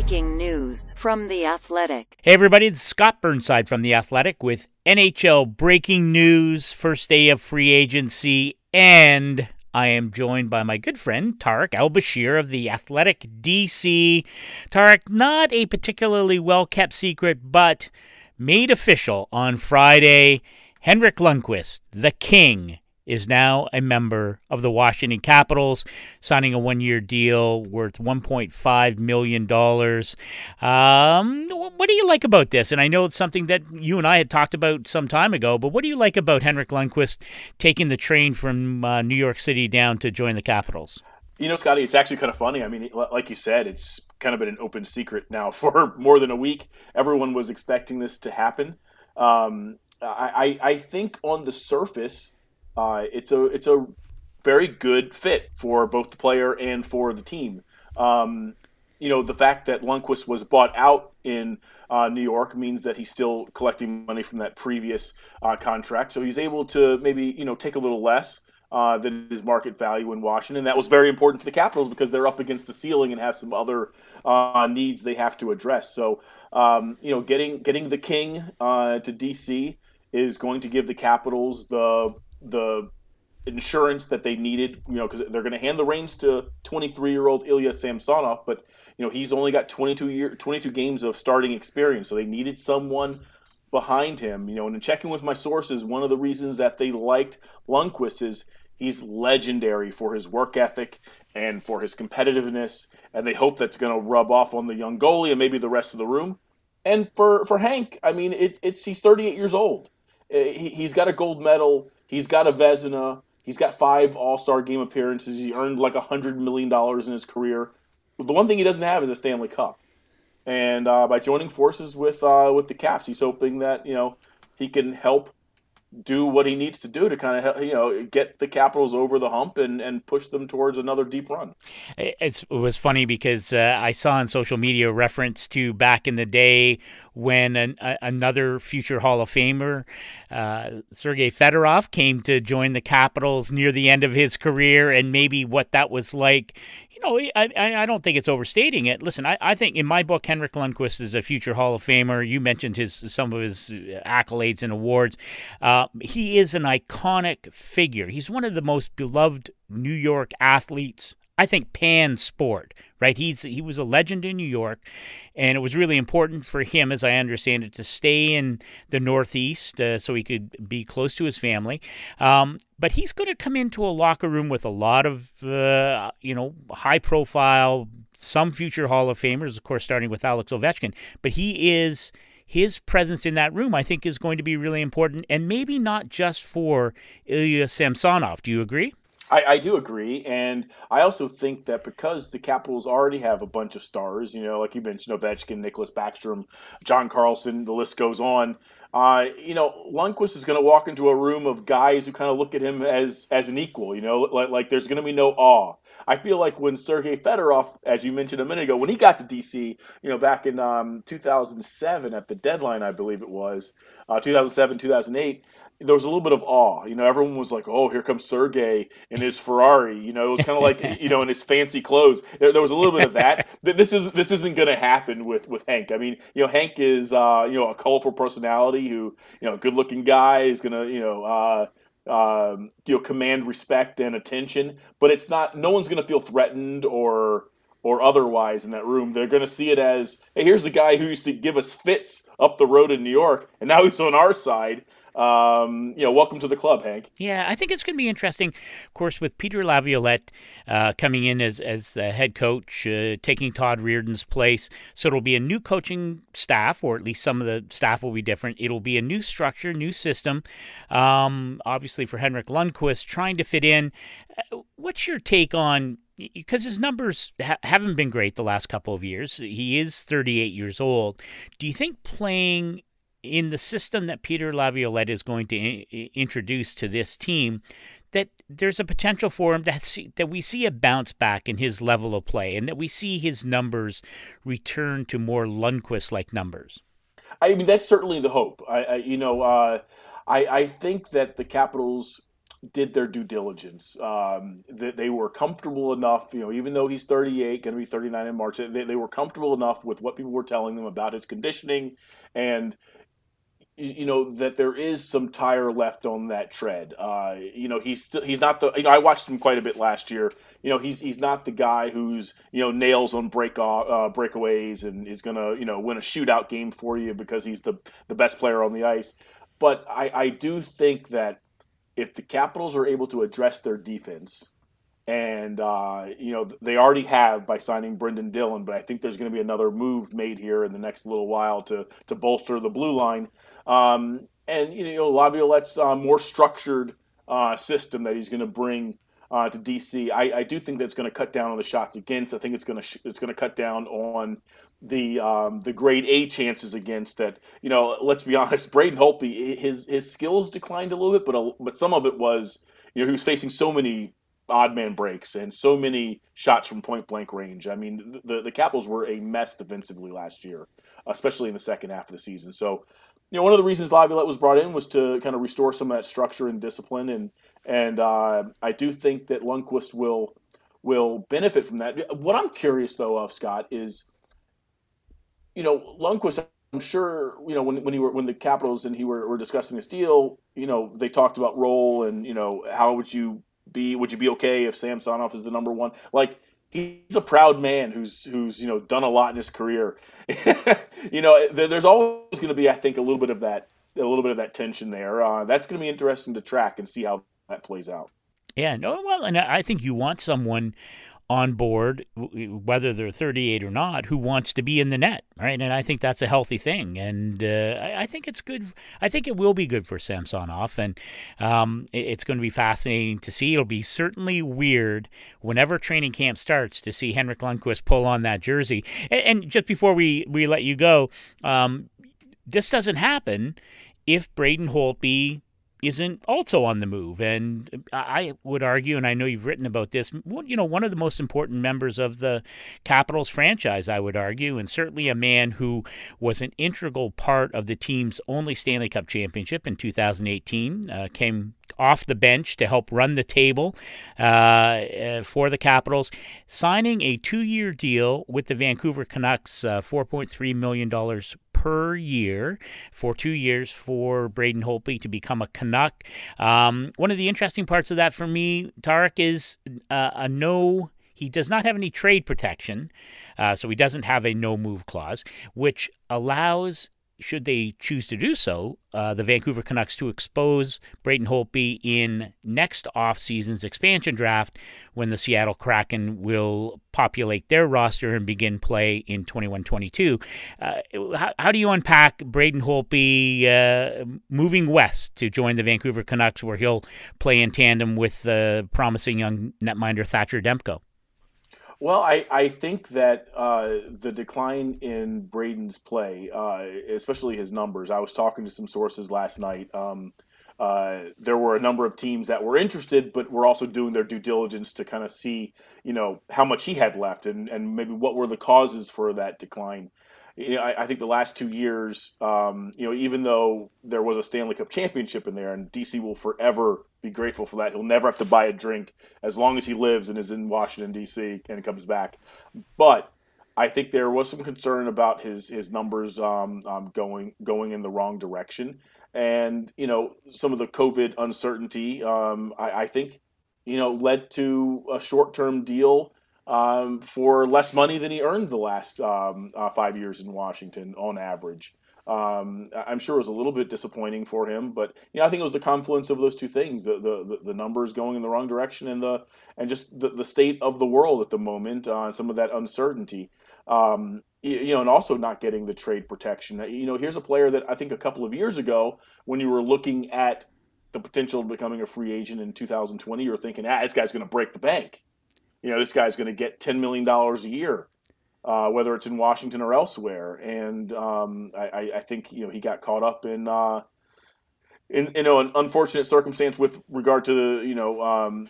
breaking news from The Athletic. Hey, everybody, it's Scott Burnside from The Athletic with NHL breaking news, first day of free agency, and I am joined by my good friend Tarik El Bashir of The Athletic DC. Tarik, not a particularly well kept secret, but made official on Friday. Henrik Lundqvist, the King, is now a member of the Washington Capitals, signing a one year deal worth $1.5 million. Um, what do you like about this? And I know it's something that you and I had talked about some time ago, but what do you like about Henrik Lundqvist taking the train from uh, New York City down to join the Capitals? You know, Scotty, it's actually kind of funny. I mean, like you said, it's kind of been an open secret now for more than a week. Everyone was expecting this to happen. Um, I, I think on the surface, uh, it's a it's a very good fit for both the player and for the team. Um, you know, the fact that Lundqvist was bought out in uh, New York means that he's still collecting money from that previous uh, contract, so he's able to maybe you know take a little less. Uh, than his market value in Washington. That was very important to the Capitals because they're up against the ceiling and have some other uh, needs they have to address. So, um, you know, getting getting the King uh, to DC is going to give the Capitals the the insurance that they needed, you know, because they're going to hand the reins to 23 year old Ilya Samsonov, but you know he's only got 22 year 22 games of starting experience, so they needed someone behind him. You know, and in checking with my sources, one of the reasons that they liked Lundqvist is he's legendary for his work ethic and for his competitiveness, and they hope that's going to rub off on the young goalie and maybe the rest of the room. And for for Hank, I mean, it, it's he's 38 years old. Eh, he, he's got a gold medal. He's got a Vezina. He's got five All Star game appearances. He earned like hundred million dollars in his career. The one thing he doesn't have is a Stanley Cup. And uh, by joining forces with uh, with the Caps, he's hoping that you know he can help do what he needs to do to kind of you know get the Capitals over the hump and, and push them towards another deep run. It's, it was funny because uh, I saw on social media reference to back in the day when an, a, another future Hall of Famer, uh, Sergei Fedorov, came to join the Capitals near the end of his career, and maybe what that was like you know, I, I don't think it's overstating it. Listen, I, I think in my book, Henrik Lundqvist is a future Hall of Famer. You mentioned his some of his accolades and awards. Uh, he is an iconic figure. He's one of the most beloved New York athletes I think pan sport, right? He's he was a legend in New York, and it was really important for him, as I understand it, to stay in the Northeast uh, so he could be close to his family. Um, but he's going to come into a locker room with a lot of uh, you know high profile, some future Hall of Famers, of course, starting with Alex Ovechkin. But he is his presence in that room, I think, is going to be really important, and maybe not just for Ilya Samsonov. Do you agree? I, I do agree, and I also think that because the Capitals already have a bunch of stars, you know, like you mentioned, Ovechkin, Nicklas Backstrom, John Carlson, the list goes on. Uh, you know, Lundqvist is going to walk into a room of guys who kind of look at him as as an equal. You know, like like there's going to be no awe. I feel like when Sergei Fedorov, as you mentioned a minute ago, when he got to DC, you know, back in um, 2007 at the deadline, I believe it was uh, 2007 2008 there was a little bit of awe. You know, everyone was like, "Oh, here comes Sergey in his Ferrari." You know, it was kind of like you know in his fancy clothes. There, there was a little bit of that. This is this isn't going to happen with with Hank. I mean, you know, Hank is uh, you know a colorful personality who you know good looking guy is going to you know. Uh, um, you know, command respect and attention, but it's not. No one's going to feel threatened or or otherwise in that room. They're going to see it as, hey, here's the guy who used to give us fits up the road in New York, and now he's on our side um, you know, welcome to the club, Hank. Yeah, I think it's going to be interesting. Of course, with Peter Laviolette uh, coming in as as the head coach, uh, taking Todd Reirden's place, so it'll be a new coaching staff, or at least some of the staff will be different. It'll be a new structure, new system. Um, obviously, for Henrik Lundqvist, trying to fit in. Uh, what's your take on? because his numbers ha- haven't been great the last couple of years. He is 38 years old. Do you think playing in the system that Peter Laviolette is going to I- introduce to this team, that there's a potential for him to see that we see a bounce back in his level of play, and that we see his numbers return to more Lundqvist-like numbers. I mean, that's certainly the hope. I, I you know, uh, I, I think that the Capitals did their due diligence. Um, that they were comfortable enough, you know, even though he's 38, going to be 39 in March, they, they were comfortable enough with what people were telling them about his conditioning and, you know that there is some tire left on that tread. Uh, you know he's still, he's not the you know I watched him quite a bit last year. You know he's he's not the guy who's you know nails on break off, uh, breakaways and is gonna you know win a shootout game for you because he's the the best player on the ice. But I I do think that if the Capitals are able to address their defense, and uh, you know they already have by signing Brendan Dillon, but I think there's going to be another move made here in the next little while to to bolster the blue line. Um, and you know Laviolette's uh, more structured uh, system that he's going to bring uh, to DC. I, I do think that's going to cut down on the shots against. I think it's going to sh- it's going to cut down on the um, the grade A chances against that. You know, let's be honest, Braden Holtby his his skills declined a little bit, but a, but some of it was you know he was facing so many odd man breaks and so many shots from point blank range. I mean, the the Capitals were a mess defensively last year, especially in the second half of the season. So you know, one of the reasons Laviolette was brought in was to kind of restore some of that structure and discipline, and and uh, I do think that Lundqvist will will benefit from that. What I'm curious though of Scott is, you know, Lundqvist. I'm sure you know when when he were when the Capitals and he were, were discussing this deal. You know, they talked about role and you know how would you be? Would you be okay if Samsonov is the number one? Like he's a proud man who's who's you know done a lot in his career. you know, there's always going to be, I think, a little bit of that, a little bit of that tension there. Uh, that's going to be interesting to track and see how that plays out. Yeah, no, well, and I think you want someone on board, whether they're 38 or not, who wants to be in the net, right? And I think that's a healthy thing, and uh, I, think it's good. I think it will be good for Samsonov, and um, it's going to be fascinating to see. It'll be certainly weird whenever training camp starts to see Henrik Lundqvist pull on that jersey. And, and just before we we let you go, um, this doesn't happen if Braden Holtby isn't also on the move. And I would argue, and I know you've written about this, you know, one of the most important members of the Capitals franchise, I would argue, and certainly a man who was an integral part of the team's only Stanley Cup championship in 2018, uh, came off the bench to help run the table uh, uh for the Capitals, signing a two year deal with the Vancouver Canucks, uh, $4.3 million per year for two years for Braden Holtby to become a Canuck. Um, one of the interesting parts of that for me, Tarik, is uh, a no. He does not have any trade protection, uh, so he doesn't have a no move clause, which allows should they choose to do so, uh, the Vancouver Canucks to expose Braden Holtby in next offseason's expansion draft when the Seattle Kraken will populate their roster and begin play in 21 22. Uh, how, how, do you unpack Braden Holtby uh, moving west to join the Vancouver Canucks where he'll play in tandem with the promising young netminder Thatcher Demko? Well, I, I think that uh, the decline in Braden's play, uh, especially his numbers, I was talking to some sources last night. Um, uh, there were a number of teams that were interested, but were also doing their due diligence to kind of see, you know, how much he had left and, and maybe what were the causes for that decline you know, I, I, think the last two years, um, you know, even though there was a Stanley Cup championship in there, and DC will forever be grateful for that. He'll never have to buy a drink as long as he lives and is in Washington D.C. and comes back. But I think there was some concern about his his numbers um, um, going going in the wrong direction, and you know some of the COVID uncertainty. Um, I, I think you know led to a short term deal um, for less money than he earned the last um, uh, five years in Washington on average. Um, I'm sure it was a little bit disappointing for him, but you know, I think it was the confluence of those two things: the the, the numbers going in the wrong direction, and the and just the, the state of the world at the moment, uh, some of that uncertainty. Um, you know, and also not getting the trade protection. You know, here's a player that I think a couple of years ago, when you were looking at the potential of becoming a free agent in 2020, you were thinking, ah, this guy's going to break the bank you know, this guy's going to get $10 million a year, uh, whether it's in Washington or elsewhere. And um, I, I, think, you know, he got caught up in, uh, in, you know, an unfortunate circumstance with regard to, you know, um,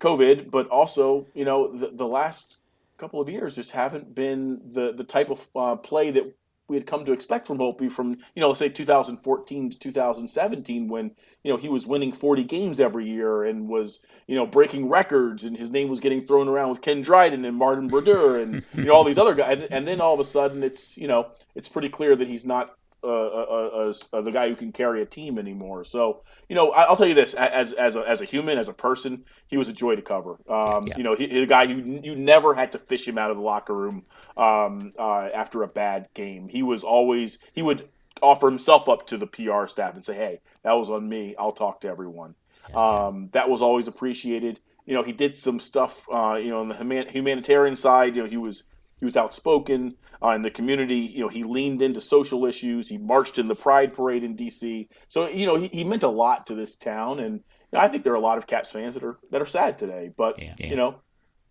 COVID, but also, you know, the, the last couple of years just haven't been the, the type of uh, play that we had come to expect from Holtby from you know say 2014 to 2017 when you know he was winning 40 games every year and was you know breaking records and his name was getting thrown around with Ken Dryden and Martin Brodeur and you know all these other guys. And then all of a sudden it's you know it's pretty clear that he's not uh, uh, uh, the guy who can carry a team anymore. So you know, I, will tell you this: as as a, as a human, as a person, he was a joy to cover. Um, yeah. You know, he, he's a guy who you never had to fish him out of the locker room um, uh, after a bad game. He was always he would offer himself up to the PR staff and say, "Hey, that was on me. I'll talk to everyone." Yeah. Um, that was always appreciated. You know, he did some stuff. Uh, you know, on the humanitarian side, you know, he was he was outspoken uh, in the community. You know, he leaned into social issues. He marched in the Pride Parade in D.C. So you know, he, he meant a lot to this town, and you know, I think there are a lot of Caps fans that are that are sad today. But you know,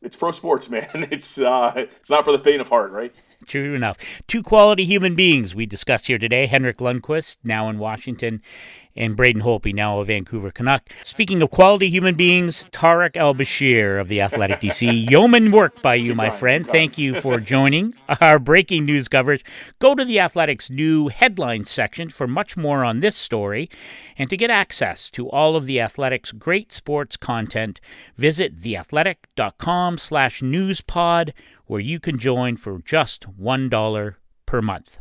it's pro sports, man. It's uh, it's not for the faint of heart, right? True enough. Two quality human beings we discussed here today Henrik Lundqvist, now in Washington, and Braden Holtby, now a Vancouver Canuck. Speaking of quality human beings, Tarik Al Bashir of the Athletic DC. Yeoman work by you, my friend. Thank you for joining our breaking news coverage. Go to the Athletic's new headlines section for much more on this story. And to get access to all of the Athletic's great sports content, visit theathletic.com slash newspod, where you can join for just $1 per month.